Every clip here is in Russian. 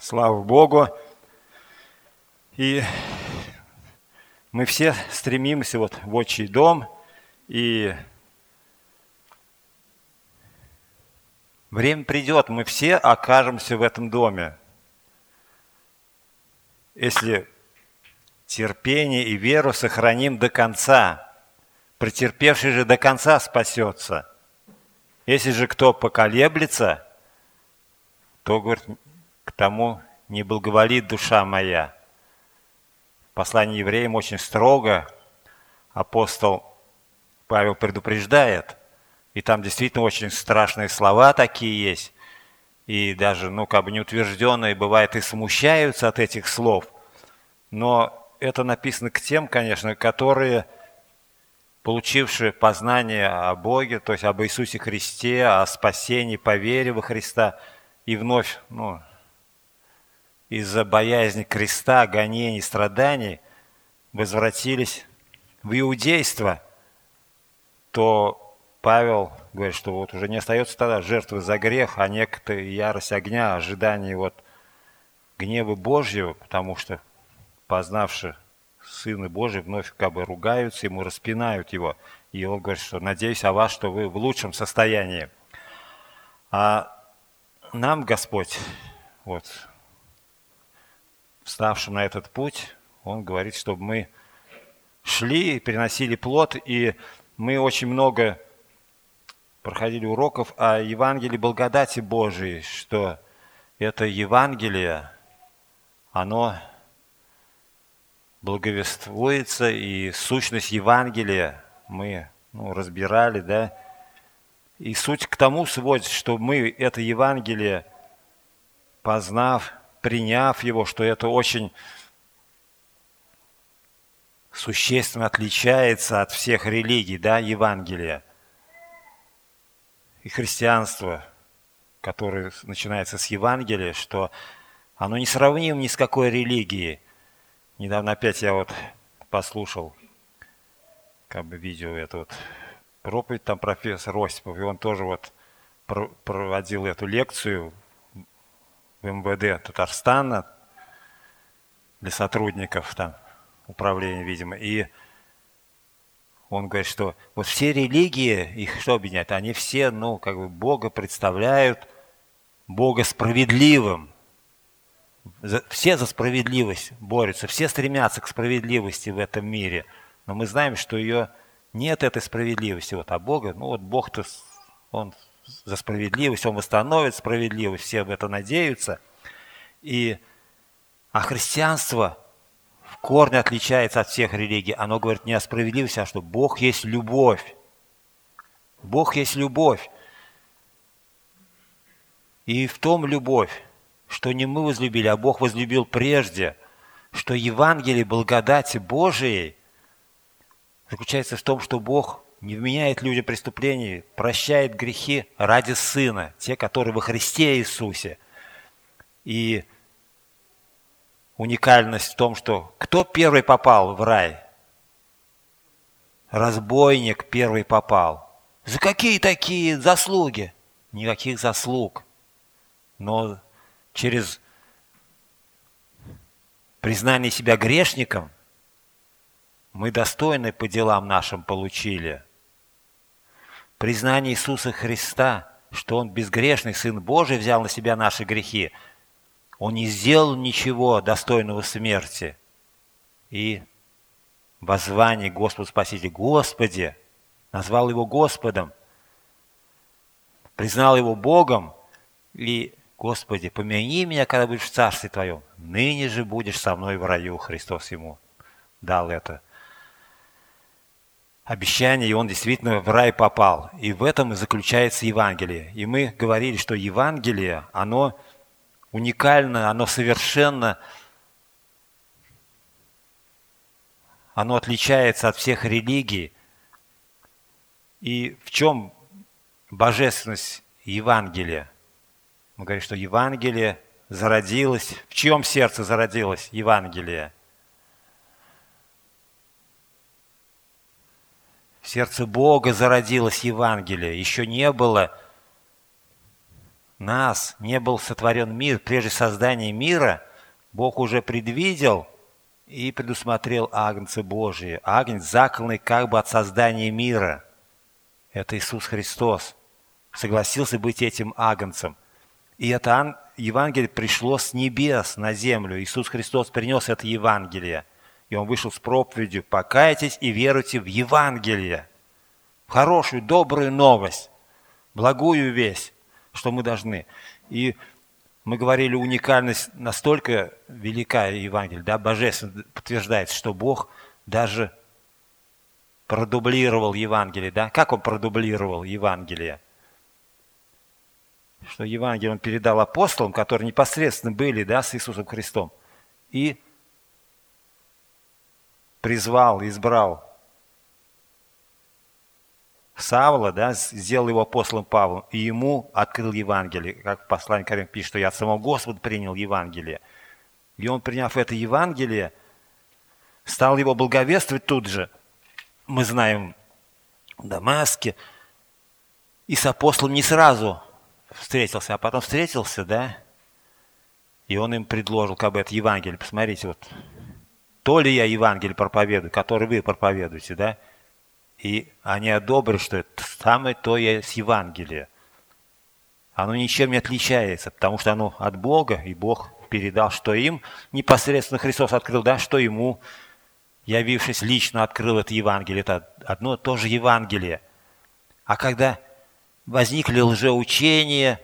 Слава Богу. И мы все стремимся вот в отчий дом, и время придет, мы все окажемся в этом доме. Если терпение и веру сохраним до конца, претерпевший же до конца спасется. Если же кто поколеблется, то, говорит, к тому не благоволит душа моя. В послании евреям очень строго апостол Павел предупреждает, и там действительно очень страшные слова такие есть, и даже, ну, как бы неутвержденные, бывает, и смущаются от этих слов. Но это написано к тем, конечно, которые, получившие познание о Боге, то есть об Иисусе Христе, о спасении по вере во Христа, и вновь, ну, из-за боязни креста, гонений, страданий возвратились в иудейство, то Павел говорит, что вот уже не остается тогда жертвы за грех, а некоторые ярость огня, ожидание вот гнева Божьего, потому что познавши Сына Божий, вновь как бы ругаются ему, распинают его. И он говорит, что надеюсь о вас, что вы в лучшем состоянии. А нам Господь вот вставшим на этот путь, он говорит, чтобы мы шли, приносили плод, и мы очень много проходили уроков о Евангелии благодати Божией, что это Евангелие, оно благовествуется, и сущность Евангелия мы ну, разбирали, да, и суть к тому сводится, что мы это Евангелие, познав, приняв его, что это очень существенно отличается от всех религий, да, Евангелия. И христианство, которое начинается с Евангелия, что оно не сравнимо ни с какой религией. Недавно опять я вот послушал как бы видео это вот проповедь там профессор Осипов, и он тоже вот проводил эту лекцию в МВД Татарстана для сотрудников там управления, видимо. И он говорит, что вот все религии, их что объединяет? Они все, ну, как бы Бога представляют Бога справедливым. Все за справедливость борются, все стремятся к справедливости в этом мире. Но мы знаем, что ее нет этой справедливости. Вот, а Бога, ну вот Бог-то, Он за справедливость, он восстановит справедливость, все в это надеются. И, а христианство в корне отличается от всех религий. Оно говорит не о справедливости, а что Бог есть любовь. Бог есть любовь. И в том любовь, что не мы возлюбили, а Бог возлюбил прежде, что Евангелие благодати Божией заключается в том, что Бог не вменяет людям преступлений, прощает грехи ради Сына, те, которые во Христе Иисусе. И уникальность в том, что кто первый попал в рай? Разбойник первый попал. За какие такие заслуги? Никаких заслуг. Но через признание себя грешником мы достойны по делам нашим получили – признание Иисуса Христа, что Он безгрешный Сын Божий взял на себя наши грехи, Он не сделал ничего достойного смерти. И воззвание Господу Спасителю, Господи, назвал Его Господом, признал Его Богом, и, Господи, помяни меня, когда будешь в Царстве Твоем, ныне же будешь со мной в раю, Христос Ему дал это обещание, и он действительно в рай попал. И в этом и заключается Евангелие. И мы говорили, что Евангелие, оно уникально, оно совершенно, оно отличается от всех религий. И в чем божественность Евангелия? Мы говорим, что Евангелие зародилось. В чьем сердце зародилось Евангелие? В сердце Бога зародилось Евангелие. Еще не было нас не был сотворен мир, прежде создания мира, Бог уже предвидел и предусмотрел Агнца Божия. Агнец закланный как бы от создания мира. Это Иисус Христос. Согласился быть этим Агнцем. И это Евангелие пришло с небес на землю. Иисус Христос принес это Евангелие. И Он вышел с проповедью «Покайтесь и веруйте в Евангелие». В хорошую, добрую новость, благую весть, что мы должны. И мы говорили, уникальность настолько велика Евангелия, да, божественно подтверждается, что Бог даже продублировал Евангелие, да? Как он продублировал Евангелие? Что Евангелие он передал апостолам, которые непосредственно были, да, с Иисусом Христом, и призвал, избрал Савла, да, сделал его апостолом Павлом, и ему открыл Евангелие, как послание Корин пишет, что я от самого Господа принял Евангелие. И он, приняв это Евангелие, стал его благовествовать тут же. Мы знаем в Дамаске. И с апостолом не сразу встретился, а потом встретился, да, и он им предложил как бы это Евангелие. Посмотрите, вот, то ли я Евангелие проповедую, который вы проповедуете, да, и они одобрили, что это самое то есть Евангелие. Оно ничем не отличается, потому что оно от Бога, и Бог передал, что им непосредственно Христос открыл, да, что ему, явившись лично, открыл это Евангелие. Это одно и то же Евангелие. А когда возникли лжеучения,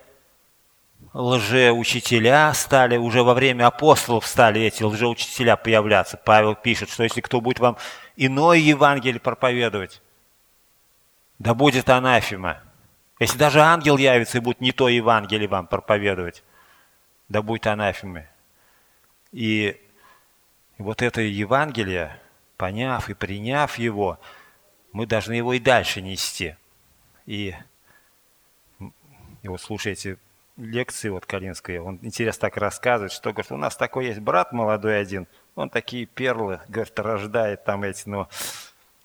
лжеучителя стали, уже во время апостолов стали эти лжеучителя появляться. Павел пишет, что если кто будет вам иное Евангелие проповедовать, да будет анафема. Если даже ангел явится и будет не то Евангелие вам проповедовать, да будет анафемы. И вот это Евангелие, поняв и приняв его, мы должны его и дальше нести. И, и вот слушайте лекции вот Калинской, он интересно так рассказывает, что говорит, у нас такой есть брат молодой один, он такие перлы, говорит, рождает там эти, но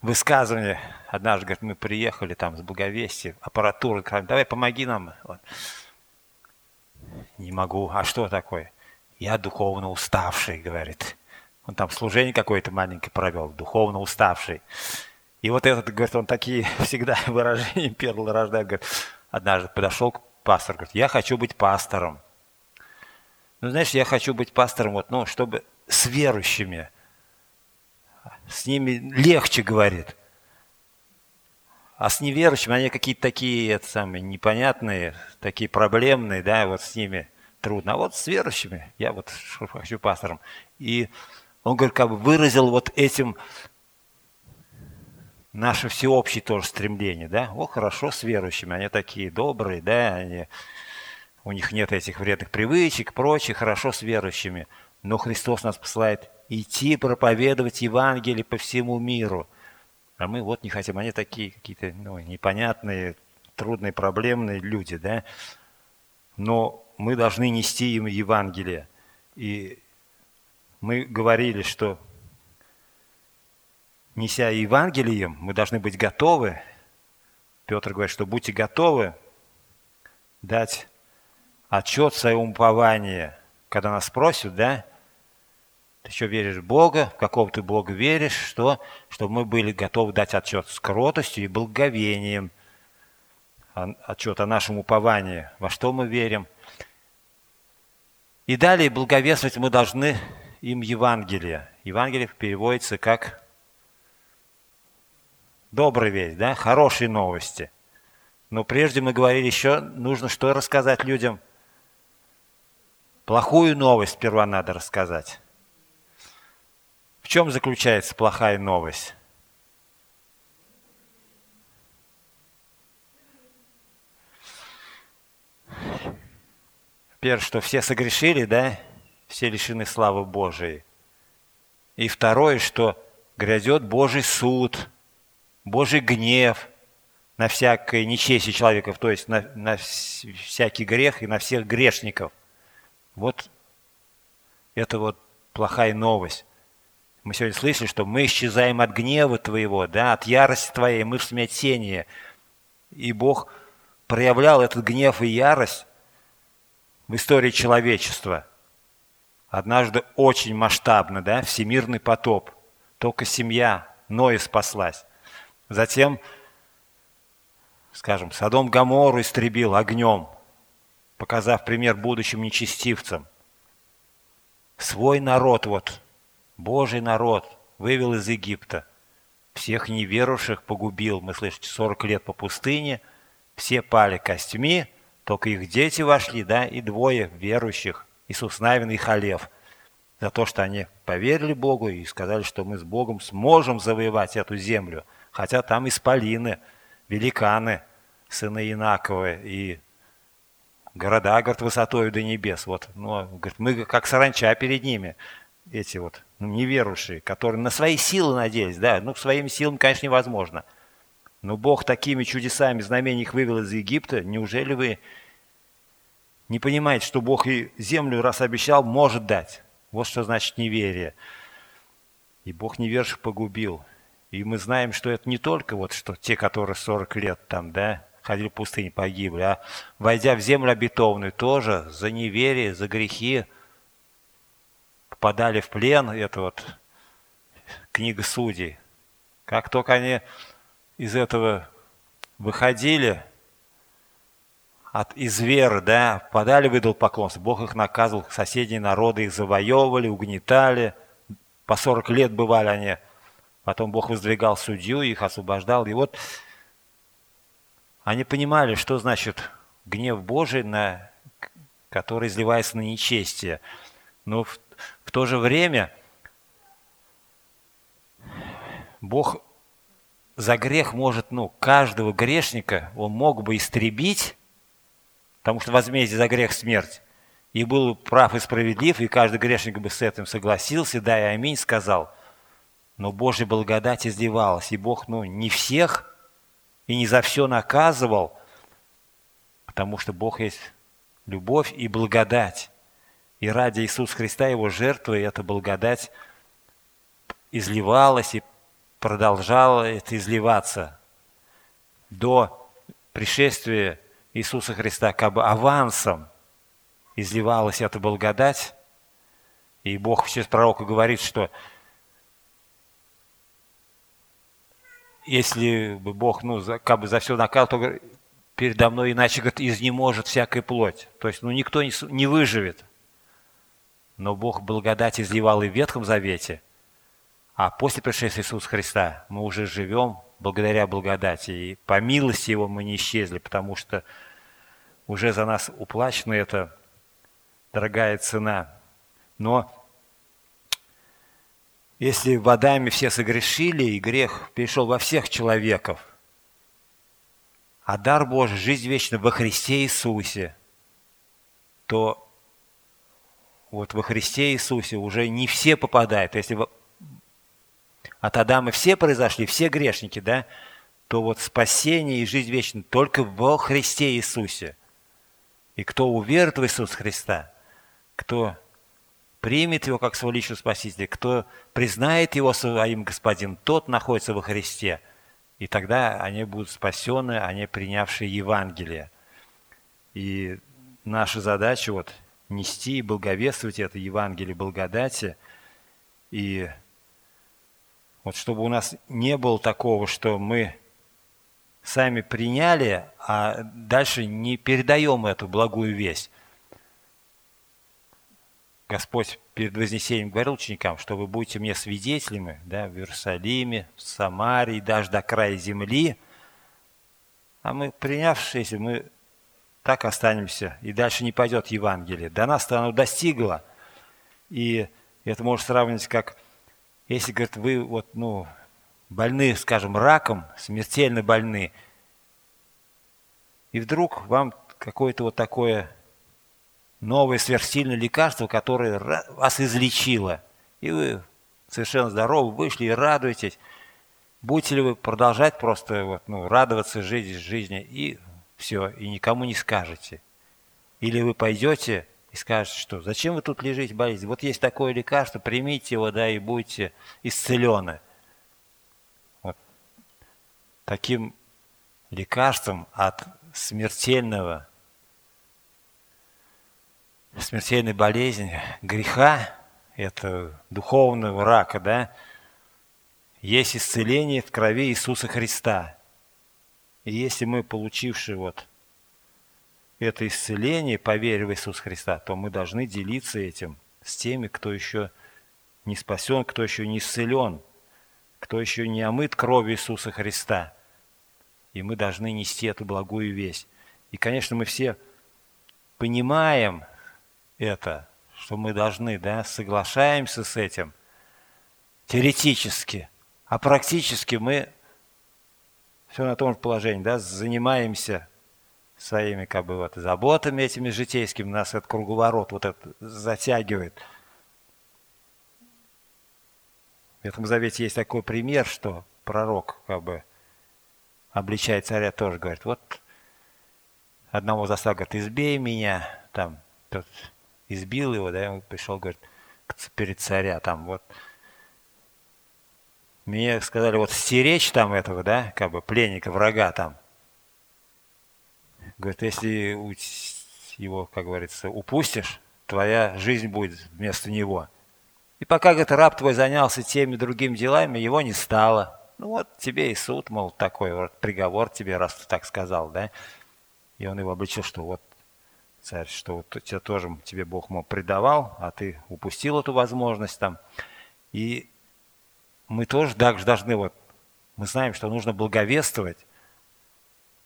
высказывание. Однажды, говорит, мы приехали там с Благовестия, аппаратура, говорит, давай помоги нам. Вот. Не могу. А что такое? Я духовно уставший, говорит. Он там служение какое-то маленькое провел, духовно уставший. И вот этот, говорит, он такие всегда выражения перлы рождает. Говорит, однажды подошел к пастору, говорит, я хочу быть пастором. Ну, знаешь, я хочу быть пастором, вот, ну, чтобы с верующими – с ними легче, говорит. А с неверующими они какие-то такие это самые, непонятные, такие проблемные, да, вот с ними трудно. А вот с верующими, я вот хочу пастором. И он, говорит, как бы выразил вот этим наше всеобщее тоже стремление, да. О, хорошо с верующими, они такие добрые, да, они, у них нет этих вредных привычек, прочее, хорошо с верующими. Но Христос нас посылает идти проповедовать Евангелие по всему миру. А мы вот не хотим, они такие какие-то ну, непонятные, трудные, проблемные люди, да? Но мы должны нести им Евангелие. И мы говорили, что неся Евангелием, мы должны быть готовы. Петр говорит, что будьте готовы дать отчет своему упованию, когда нас спросят, да, ты что, веришь в Бога? В какого ты Бога веришь? Что? Чтобы мы были готовы дать отчет с кротостью и благовением. Отчет о нашем уповании. Во что мы верим. И далее благовествовать мы должны им Евангелие. Евангелие переводится как добрая весть, да? хорошие новости. Но прежде мы говорили еще, нужно что рассказать людям? Плохую новость сперва надо рассказать чем заключается плохая новость? Первое, что все согрешили, да, все лишены славы Божией. И второе, что грядет Божий суд, Божий гнев на всякое нечестие человеков, то есть на, на всякий грех и на всех грешников. Вот это вот плохая новость. Мы сегодня слышали, что мы исчезаем от гнева Твоего, да, от ярости Твоей, мы в смятении. И Бог проявлял этот гнев и ярость в истории человечества. Однажды очень масштабно, да, всемирный потоп. Только семья Ноя спаслась. Затем, скажем, Содом Гамору истребил огнем, показав пример будущим нечестивцам. Свой народ, вот, Божий народ, вывел из Египта. Всех неверующих погубил. Мы слышите, 40 лет по пустыне, все пали костьми, только их дети вошли, да, и двое верующих, Иисус Навин и Халев, за то, что они поверили Богу и сказали, что мы с Богом сможем завоевать эту землю. Хотя там исполины, великаны, сыны Инаковы и города, говорит, высотой до небес. Вот, ну, говорит, мы как саранча перед ними, эти вот ну, неверующие, которые на свои силы надеялись, да, ну, своими силами, конечно, невозможно. Но Бог такими чудесами, знамениями их вывел из Египта, неужели вы не понимаете, что Бог и землю, раз обещал, может дать? Вот что значит неверие. И Бог неверших погубил. И мы знаем, что это не только вот что те, которые 40 лет там, да, ходили в пустыне, погибли, а войдя в землю обетованную, тоже за неверие, за грехи попадали в плен. Это вот книга судей. Как только они из этого выходили, от, из веры, да, подали в идолопоклонство. Бог их наказывал, соседние народы их завоевывали, угнетали. По 40 лет бывали они. Потом Бог воздвигал судью, их освобождал. И вот они понимали, что значит гнев Божий, на, который изливается на нечестие. Но в, в то же время Бог за грех может, ну, каждого грешника, он мог бы истребить, потому что возмездие за грех смерть. И был прав и справедлив, и каждый грешник бы с этим согласился, да и аминь сказал. Но Божья благодать издевалась, и Бог, ну, не всех и не за все наказывал, потому что Бог есть любовь и благодать. И ради Иисуса Христа, Его жертвы, эта благодать изливалась и продолжала это изливаться до пришествия Иисуса Христа, как бы авансом изливалась эта благодать. И Бог через пророка говорит, что если бы Бог, ну, за, как бы за все наказал, то передо мной иначе, говорит, изнеможет всякая плоть. То есть, ну, никто не, не выживет. Но Бог благодать изливал и в Ветхом Завете, а после пришествия Иисуса Христа мы уже живем благодаря благодати. И по милости Его мы не исчезли, потому что уже за нас уплачена эта дорогая цена. Но если в Адаме все согрешили, и грех перешел во всех человеков, а дар Божий, жизнь вечная во Христе Иисусе, то вот во Христе Иисусе уже не все попадают. Если от Адама все произошли, все грешники, да, то вот спасение и жизнь вечная только во Христе Иисусе. И кто уверует в Иисуса Христа, кто примет его как своего личного спасителя, кто признает его своим господином, тот находится во Христе. И тогда они будут спасены, они принявшие Евангелие. И наша задача вот нести и благовествовать это Евангелие благодати. И вот чтобы у нас не было такого, что мы сами приняли, а дальше не передаем эту благую весть. Господь перед Вознесением говорил ученикам, что вы будете мне свидетелями да, в Иерусалиме, в Самарии, даже до края земли. А мы, принявшиеся, мы так останемся, и дальше не пойдет Евангелие. До нас оно достигло. И это можно сравнить как, если, говорит, вы вот, ну, больны, скажем, раком, смертельно больны, и вдруг вам какое-то вот такое новое сверхсильное лекарство, которое вас излечило. И вы совершенно здоровы, вышли и радуетесь. Будете ли вы продолжать просто вот, ну, радоваться жизни, жизни и все, и никому не скажете? Или вы пойдете и скажете, что зачем вы тут лежите, болезнь? Вот есть такое лекарство, примите его, да, и будете исцелены. Вот. Таким лекарством от смертельного смертельной болезни, греха, это духовного рака, да, есть исцеление в крови Иисуса Христа. И если мы, получившие вот это исцеление, поверив в Иисуса Христа, то мы должны делиться этим с теми, кто еще не спасен, кто еще не исцелен, кто еще не омыт кровью Иисуса Христа. И мы должны нести эту благую весть. И, конечно, мы все понимаем это, что мы должны, да, соглашаемся с этим теоретически, а практически мы все на том же положении, да, занимаемся своими как бы вот заботами этими житейскими, нас этот круговорот вот это затягивает. В Ветхом Завете есть такой пример, что пророк как бы обличает царя тоже, говорит, вот одного застал, говорит, избей меня, там, тот избил его, да, он пришел, говорит, перед царя, там, вот, мне сказали, вот стеречь там этого, да, как бы пленника, врага там. Говорит, если его, как говорится, упустишь, твоя жизнь будет вместо него. И пока, говорит, раб твой занялся теми другими делами, его не стало. Ну вот тебе и суд, мол, такой вот приговор тебе, раз ты так сказал, да. И он его обличил, что вот царь, что вот тебя тоже тебе Бог, мол, предавал, а ты упустил эту возможность там. И мы тоже также должны, вот, мы знаем, что нужно благовествовать,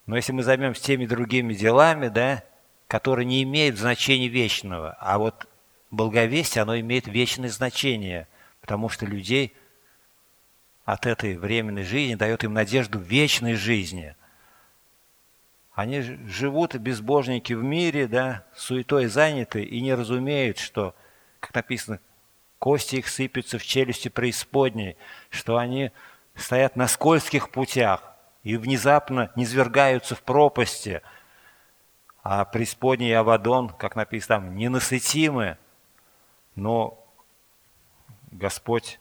но если мы займемся теми другими делами, да, которые не имеют значения вечного, а вот благовестие, оно имеет вечное значение, потому что людей от этой временной жизни дает им надежду вечной жизни. Они живут безбожники в мире, да, суетой заняты и не разумеют, что, как написано, кости их сыпятся в челюсти преисподней, что они стоят на скользких путях и внезапно низвергаются в пропасти, а преисподний и Авадон, как написано там, ненасытимы, но Господь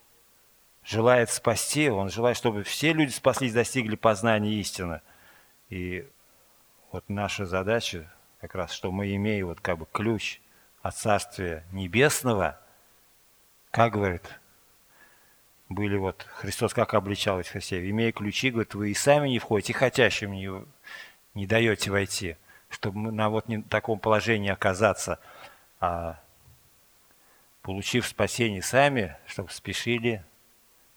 желает спасти, Он желает, чтобы все люди спаслись, достигли познания истины. И вот наша задача как раз, что мы имеем вот как бы ключ от Царствия Небесного – как, говорит, были вот, Христос как обличал Христе, имея ключи, говорит, вы и сами не входите, и хотящим не, не даете войти, чтобы на вот не таком положении оказаться, а получив спасение сами, чтобы спешили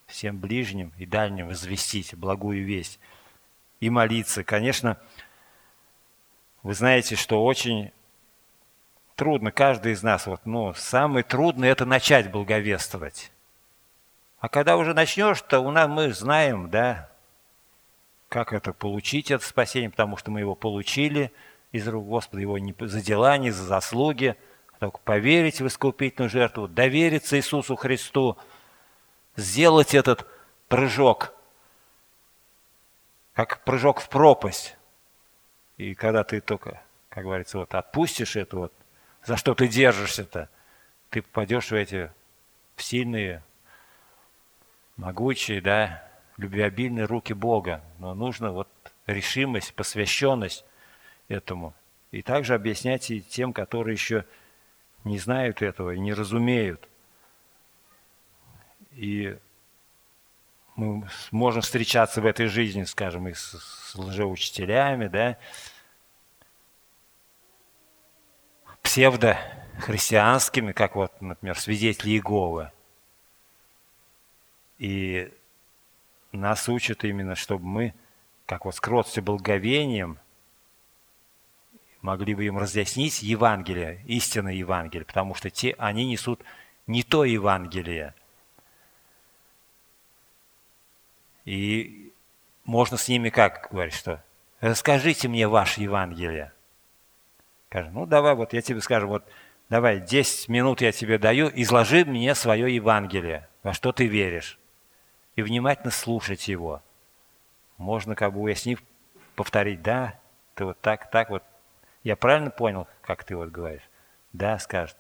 всем ближним и дальним возвестить благую весть и молиться. Конечно, вы знаете, что очень трудно, каждый из нас, вот, ну, самое трудное – это начать благовествовать. А когда уже начнешь, то у нас мы знаем, да, как это получить, это спасение, потому что мы его получили из рук Господа, его не за дела, не за заслуги, а только поверить в искупительную жертву, довериться Иисусу Христу, сделать этот прыжок, как прыжок в пропасть. И когда ты только, как говорится, вот отпустишь это вот, за что ты держишься-то? Ты попадешь в эти в сильные, могучие, да, любвеобильные руки Бога. Но нужно вот решимость, посвященность этому. И также объяснять и тем, которые еще не знают этого и не разумеют. И мы можем встречаться в этой жизни, скажем, и с, с лжеучителями, да, псевдохристианскими, как вот, например, свидетели Иеговы. И нас учат именно, чтобы мы, как вот с кроткостью благовением, могли бы им разъяснить Евангелие, истинное Евангелие, потому что те, они несут не то Евангелие. И можно с ними как говорить, что расскажите мне ваше Евангелие. Скажем, ну давай, вот я тебе скажу, вот давай 10 минут я тебе даю, изложи мне свое Евангелие, во что ты веришь. И внимательно слушать его. Можно как бы уяснив, повторить, да, ты вот так, так вот. Я правильно понял, как ты вот говоришь? Да, скажет.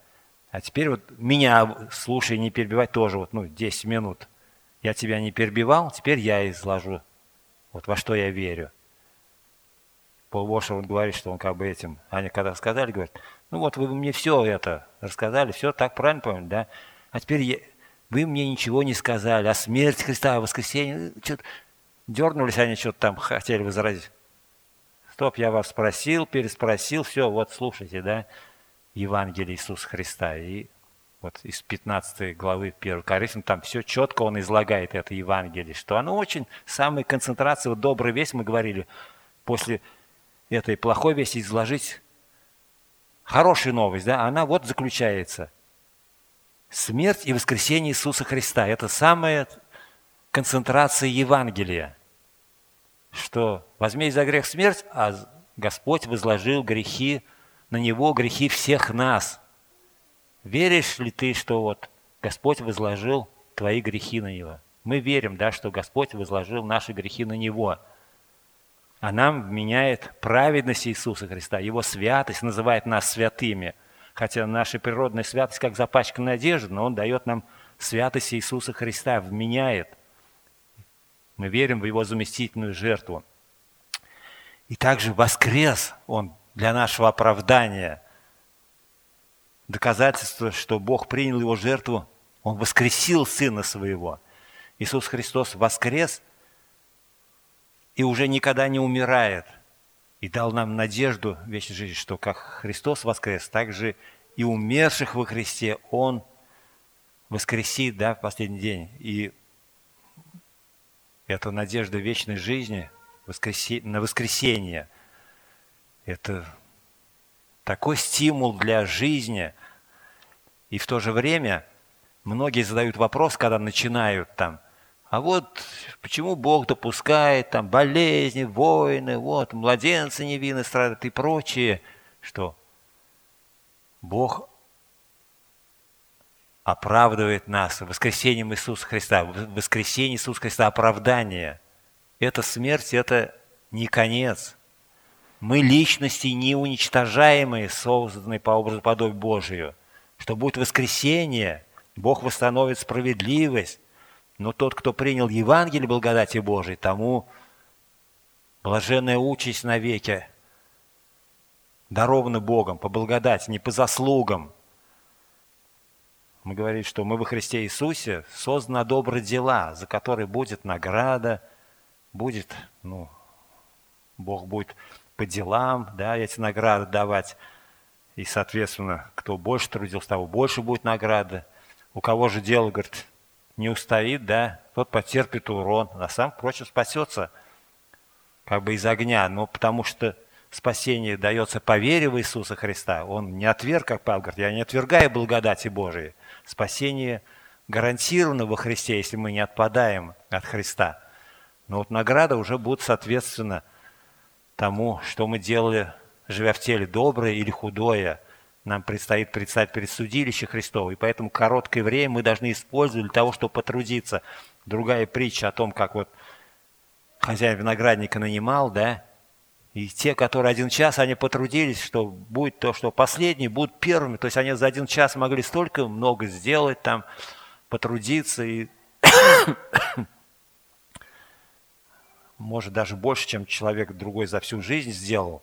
А теперь вот меня слушай, не перебивать тоже вот, ну, 10 минут. Я тебя не перебивал, теперь я изложу, вот во что я верю. Пол Вошер говорит, что он как бы этим, они когда сказали, говорят, Ну вот вы мне все это рассказали, все так правильно поняли, да? А теперь я, вы мне ничего не сказали о смерти Христа, о воскресении. Что-то дернулись они, что-то там хотели возразить. Стоп, я вас спросил, переспросил, все, вот слушайте, да, Евангелие Иисуса Христа. И вот из 15 главы 1 Коринфян, там все четко он излагает это Евангелие, что оно очень, самая концентрация, вот добрая весть, мы говорили, после этой плохой вести изложить хорошая новость, да, она вот заключается. Смерть и воскресение Иисуса Христа – это самая концентрация Евангелия – что возьми за грех смерть, а Господь возложил грехи на Него, грехи всех нас. Веришь ли ты, что вот Господь возложил твои грехи на Него? Мы верим, да, что Господь возложил наши грехи на Него. А нам вменяет праведность Иисуса Христа, Его святость называет нас святыми. Хотя наша природная святость как запачканная одежда, но Он дает нам святость Иисуса Христа, вменяет – мы верим в Его заместительную жертву. И также воскрес Он для нашего оправдания. Доказательство, что Бог принял Его жертву, Он воскресил Сына Своего. Иисус Христос воскрес и уже никогда не умирает. И дал нам надежду вечной жизни, что как Христос воскрес, так же и умерших во Христе Он воскресит да, в последний день. И это надежда вечной жизни на воскресение. Это такой стимул для жизни. И в то же время многие задают вопрос, когда начинают там, а вот почему Бог допускает там болезни, войны, вот младенцы невинны страдают и прочее, что Бог оправдывает нас воскресением Иисуса Христа. Воскресение Иисуса Христа – оправдание. Это смерть, это не конец. Мы личности неуничтожаемые, созданные по образу подобию Божию. Что будет воскресение, Бог восстановит справедливость. Но тот, кто принял Евангелие благодати Божией, тому блаженная участь навеки дарована Богом по благодати, не по заслугам – мы говорим, что мы во Христе Иисусе созданы добрые дела, за которые будет награда, будет, ну, Бог будет по делам, да, эти награды давать. И, соответственно, кто больше трудился, того больше будет награда. У кого же дело, говорит, не устоит, да, тот потерпит урон, а сам, впрочем, спасется как бы из огня, но потому что спасение дается по вере в Иисуса Христа. Он не отверг, как Павел говорит, я не отвергаю благодати Божией. Спасение гарантировано во Христе, если мы не отпадаем от Христа. Но вот награда уже будет соответственно тому, что мы делали, живя в теле, доброе или худое. Нам предстоит предстать перед судилищем Христово. И поэтому короткое время мы должны использовать для того, чтобы потрудиться. Другая притча о том, как вот хозяин виноградника нанимал, да, и те, которые один час, они потрудились, что будет то, что последние будут первыми. То есть они за один час могли столько много сделать, там, потрудиться. И может даже больше, чем человек другой за всю жизнь сделал.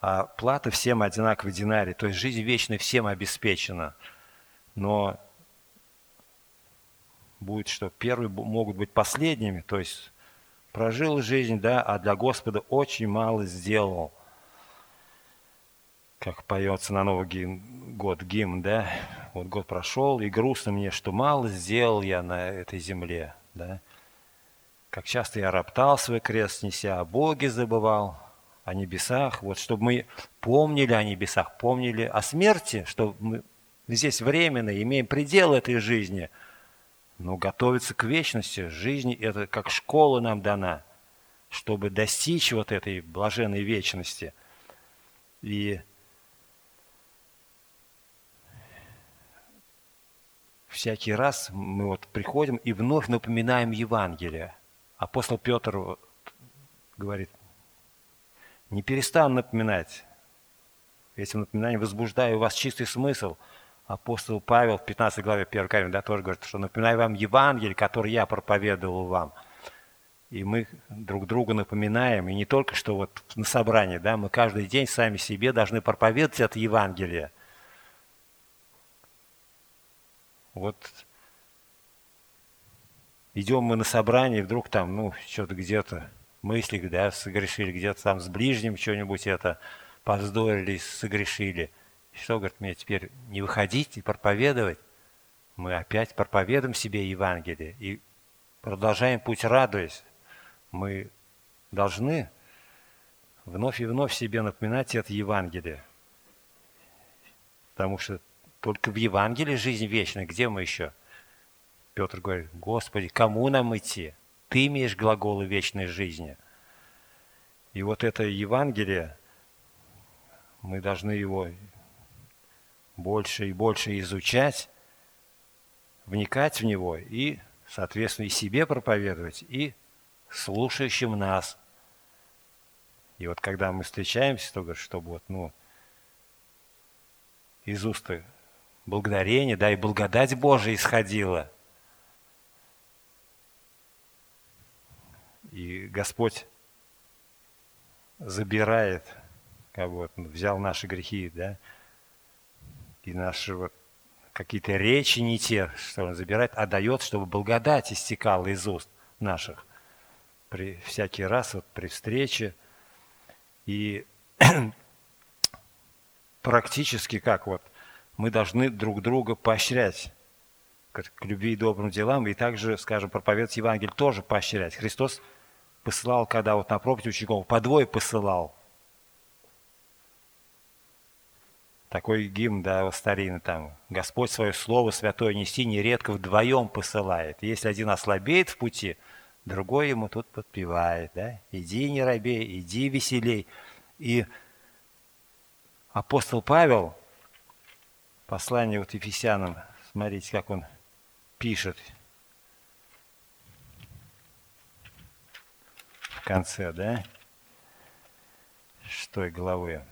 А плата всем одинаковый динарий. То есть жизнь вечная всем обеспечена. Но будет, что первые могут быть последними. То есть прожил жизнь, да, а для Господа очень мало сделал. Как поется на Новый гимн, год гимн, да, вот год прошел, и грустно мне, что мало сделал я на этой земле, да. Как часто я роптал свой крест, неся о Боге забывал, о небесах, вот чтобы мы помнили о небесах, помнили о смерти, что мы здесь временно имеем предел этой жизни – но готовиться к вечности, жизни это как школа нам дана, чтобы достичь вот этой блаженной вечности. И всякий раз мы вот приходим и вновь напоминаем Евангелие. Апостол Петр говорит, не перестану напоминать. Этим напоминанием возбуждаю у вас чистый смысл – апостол Павел в 15 главе 1 Коринфянам, да, тоже говорит, что напоминаю вам Евангелие, которое я проповедовал вам. И мы друг другу напоминаем, и не только что вот на собрании, да, мы каждый день сами себе должны проповедовать это Евангелие. Вот идем мы на собрание, вдруг там, ну, что-то где-то мысли, да, согрешили, где-то там с ближним что-нибудь это повздорили, согрешили. Что, говорит, мне теперь не выходить и проповедовать? Мы опять проповедуем себе Евангелие и продолжаем путь радуясь мы должны вновь и вновь себе напоминать это Евангелие. Потому что только в Евангелии жизнь вечная. Где мы еще? Петр говорит, Господи, кому нам идти? Ты имеешь глаголы вечной жизни. И вот это Евангелие, мы должны его больше и больше изучать, вникать в него и, соответственно, и себе проповедовать, и слушающим нас. И вот когда мы встречаемся, то, чтобы вот, ну, из уст благодарение, да, и благодать Божия исходила. И Господь забирает, как вот, взял наши грехи, да, и наши вот какие-то речи не те, что Он забирает, а дает, чтобы благодать истекала из уст наших при всякий раз вот при встрече. И практически как вот мы должны друг друга поощрять к любви и добрым делам, и также, скажем, проповедовать Евангелие тоже поощрять. Христос посылал, когда вот на проповедь учеников, по двое посылал. Такой гимн, да, старинный там. Господь свое слово святое нести нередко вдвоем посылает. Если один ослабеет в пути – другой ему тут подпевает, да, иди не робей, иди веселей. И апостол Павел, послание вот Ефесянам, смотрите, как он пишет конце, да, шестой главы.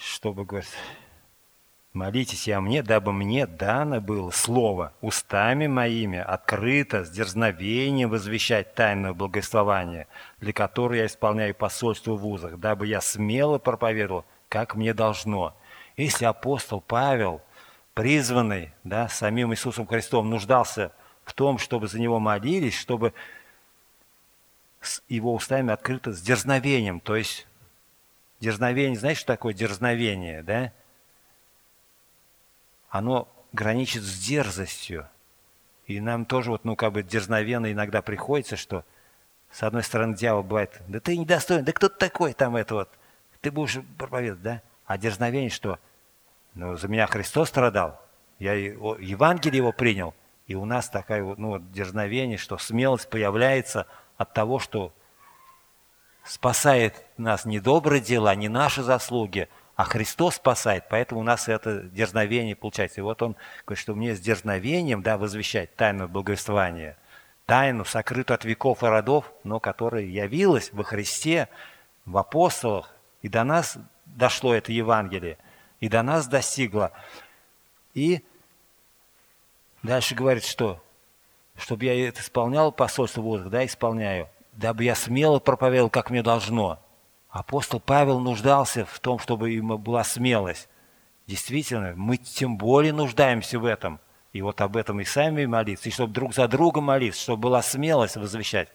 Чтобы, говорит, Молитесь о мне, дабы мне дано было слово устами моими, открыто, с дерзновением возвещать тайное благословение, для которого я исполняю посольство в вузах, дабы я смело проповедовал, как мне должно. Если апостол Павел, призванный да, самим Иисусом Христом, нуждался в том, чтобы за него молились, чтобы с его устами открыто с дерзновением, то есть дерзновение, знаешь, что такое дерзновение, да? оно граничит с дерзостью. И нам тоже вот, ну, как бы дерзновенно иногда приходится, что с одной стороны дьявол бывает, да ты недостоин, да кто ты такой там это вот, ты будешь проповедовать, да? А дерзновение, что, ну, за меня Христос страдал, я Евангелие его принял, и у нас такая вот, ну, дерзновение, что смелость появляется от того, что спасает нас не добрые дела, не наши заслуги, а Христос спасает, поэтому у нас это дерзновение получается. И вот он говорит, что мне с дерзновением да, возвещать тайну благовествования, тайну, сокрытую от веков и родов, но которая явилась во Христе, в апостолах, и до нас дошло это Евангелие, и до нас достигло. И дальше говорит, что чтобы я это исполнял посольство воздуха, да, исполняю, дабы я смело проповедовал, как мне должно – Апостол Павел нуждался в том, чтобы ему была смелость. Действительно, мы тем более нуждаемся в этом. И вот об этом и сами молиться, и чтобы друг за другом молиться, чтобы была смелость возвещать.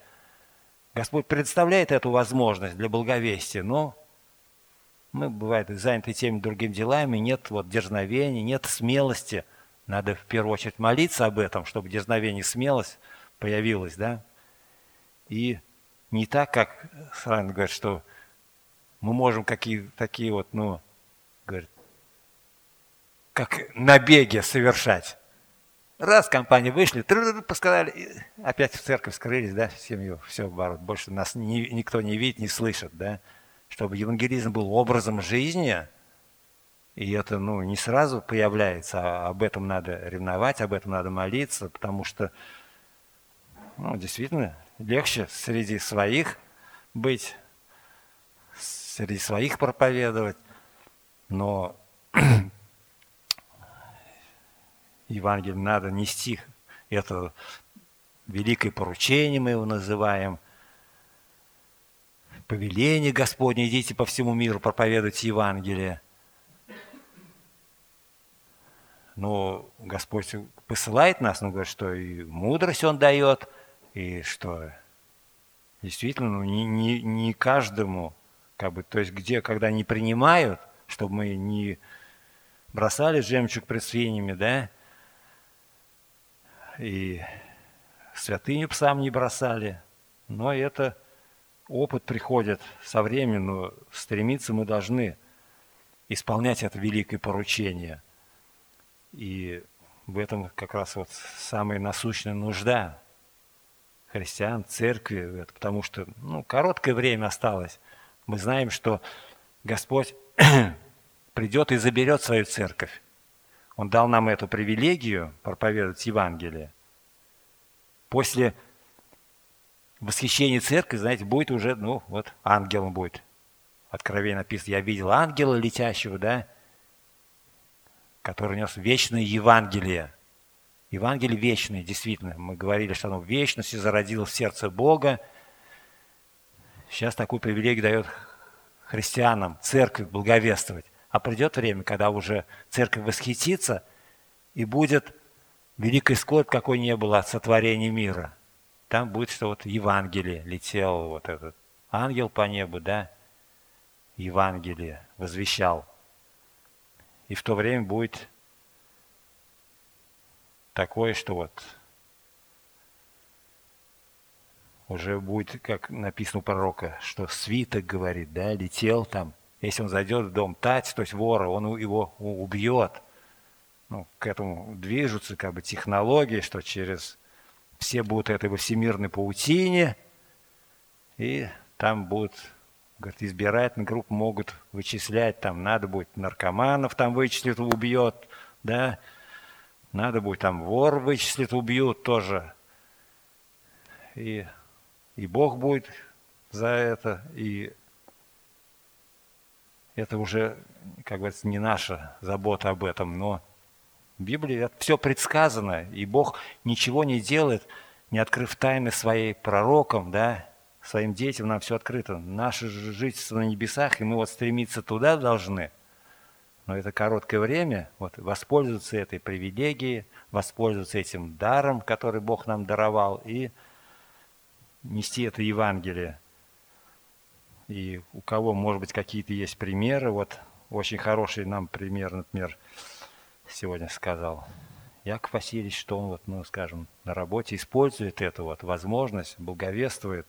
Господь предоставляет эту возможность для благовестия, но мы, бывает, заняты теми другими делами, нет вот дерзновения, нет смелости. Надо в первую очередь молиться об этом, чтобы дерзновение смелость появилась, да? И не так, как сразу говорят, что мы можем какие такие вот, ну, говорит, как набеги совершать. Раз компании вышли, посказали, опять в церковь скрылись, да, семью, все, больше нас ни, никто не видит, не слышит, да. Чтобы евангелизм был образом жизни, и это, ну, не сразу появляется, а об этом надо ревновать, об этом надо молиться, потому что, ну, действительно, легче среди своих быть, среди своих проповедовать, но Евангелие надо нести. Это великое поручение мы его называем, повеление Господне, идите по всему миру, проповедуйте Евангелие. Но Господь посылает нас, но говорит, что и мудрость Он дает, и что действительно ну, не, не, не каждому, как бы, то есть где, когда не принимают, чтобы мы не бросали жемчуг пред свиньями, да, и святыню псам не бросали, но это опыт приходит со временем, но стремиться мы должны исполнять это великое поручение. И в этом как раз вот самая насущная нужда христиан, церкви, потому что ну, короткое время осталось. Мы знаем, что Господь придет и заберет свою церковь. Он дал нам эту привилегию проповедовать Евангелие. После восхищения церкви, знаете, будет уже, ну, вот ангелом будет. Откровение написано, я видел ангела летящего, да, который нес вечное Евангелие. Евангелие вечное, действительно. Мы говорили, что оно в вечности зародилось в сердце Бога. Сейчас такую привилегию дает христианам, церкви благовествовать. А придет время, когда уже церковь восхитится, и будет великий скорбь, какой не было от сотворения мира. Там будет, что вот Евангелие летел, вот этот ангел по небу, да, Евангелие возвещал. И в то время будет такое, что вот уже будет, как написано у пророка, что свиток говорит, да, летел там если он зайдет в дом тать, то есть вора, он его убьет. Ну, к этому движутся как бы технологии, что через все будут этой во всемирной паутине, и там будут, говорит, избирательные группы могут вычислять, там надо будет наркоманов там вычислит, убьет, да, надо будет там вор вычислит, убьют тоже. И, и Бог будет за это, и это уже, как говорится, не наша забота об этом, но в Библии это все предсказано, и Бог ничего не делает, не открыв тайны своей пророкам, да, своим детям нам все открыто. Наше жительство на небесах, и мы вот стремиться туда должны. Но это короткое время, вот воспользоваться этой привилегией, воспользоваться этим даром, который Бог нам даровал, и нести это Евангелие и у кого, может быть, какие-то есть примеры, вот очень хороший нам пример, например, сегодня сказал Яков Васильевич, что он, вот, ну, скажем, на работе использует эту вот возможность, благовествует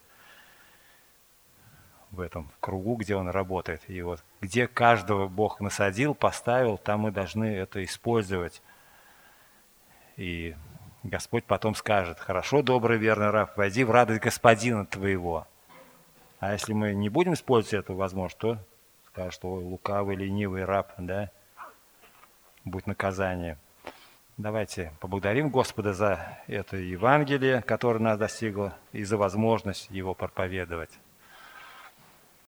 в этом кругу, где он работает. И вот где каждого Бог насадил, поставил, там мы должны это использовать. И Господь потом скажет, хорошо, добрый, верный раб, войди в радость господина твоего. А если мы не будем использовать эту возможность, то скажут, что ой, лукавый, ленивый раб, да, будет наказание. Давайте поблагодарим Господа за это Евангелие, которое нас достигло, и за возможность его проповедовать.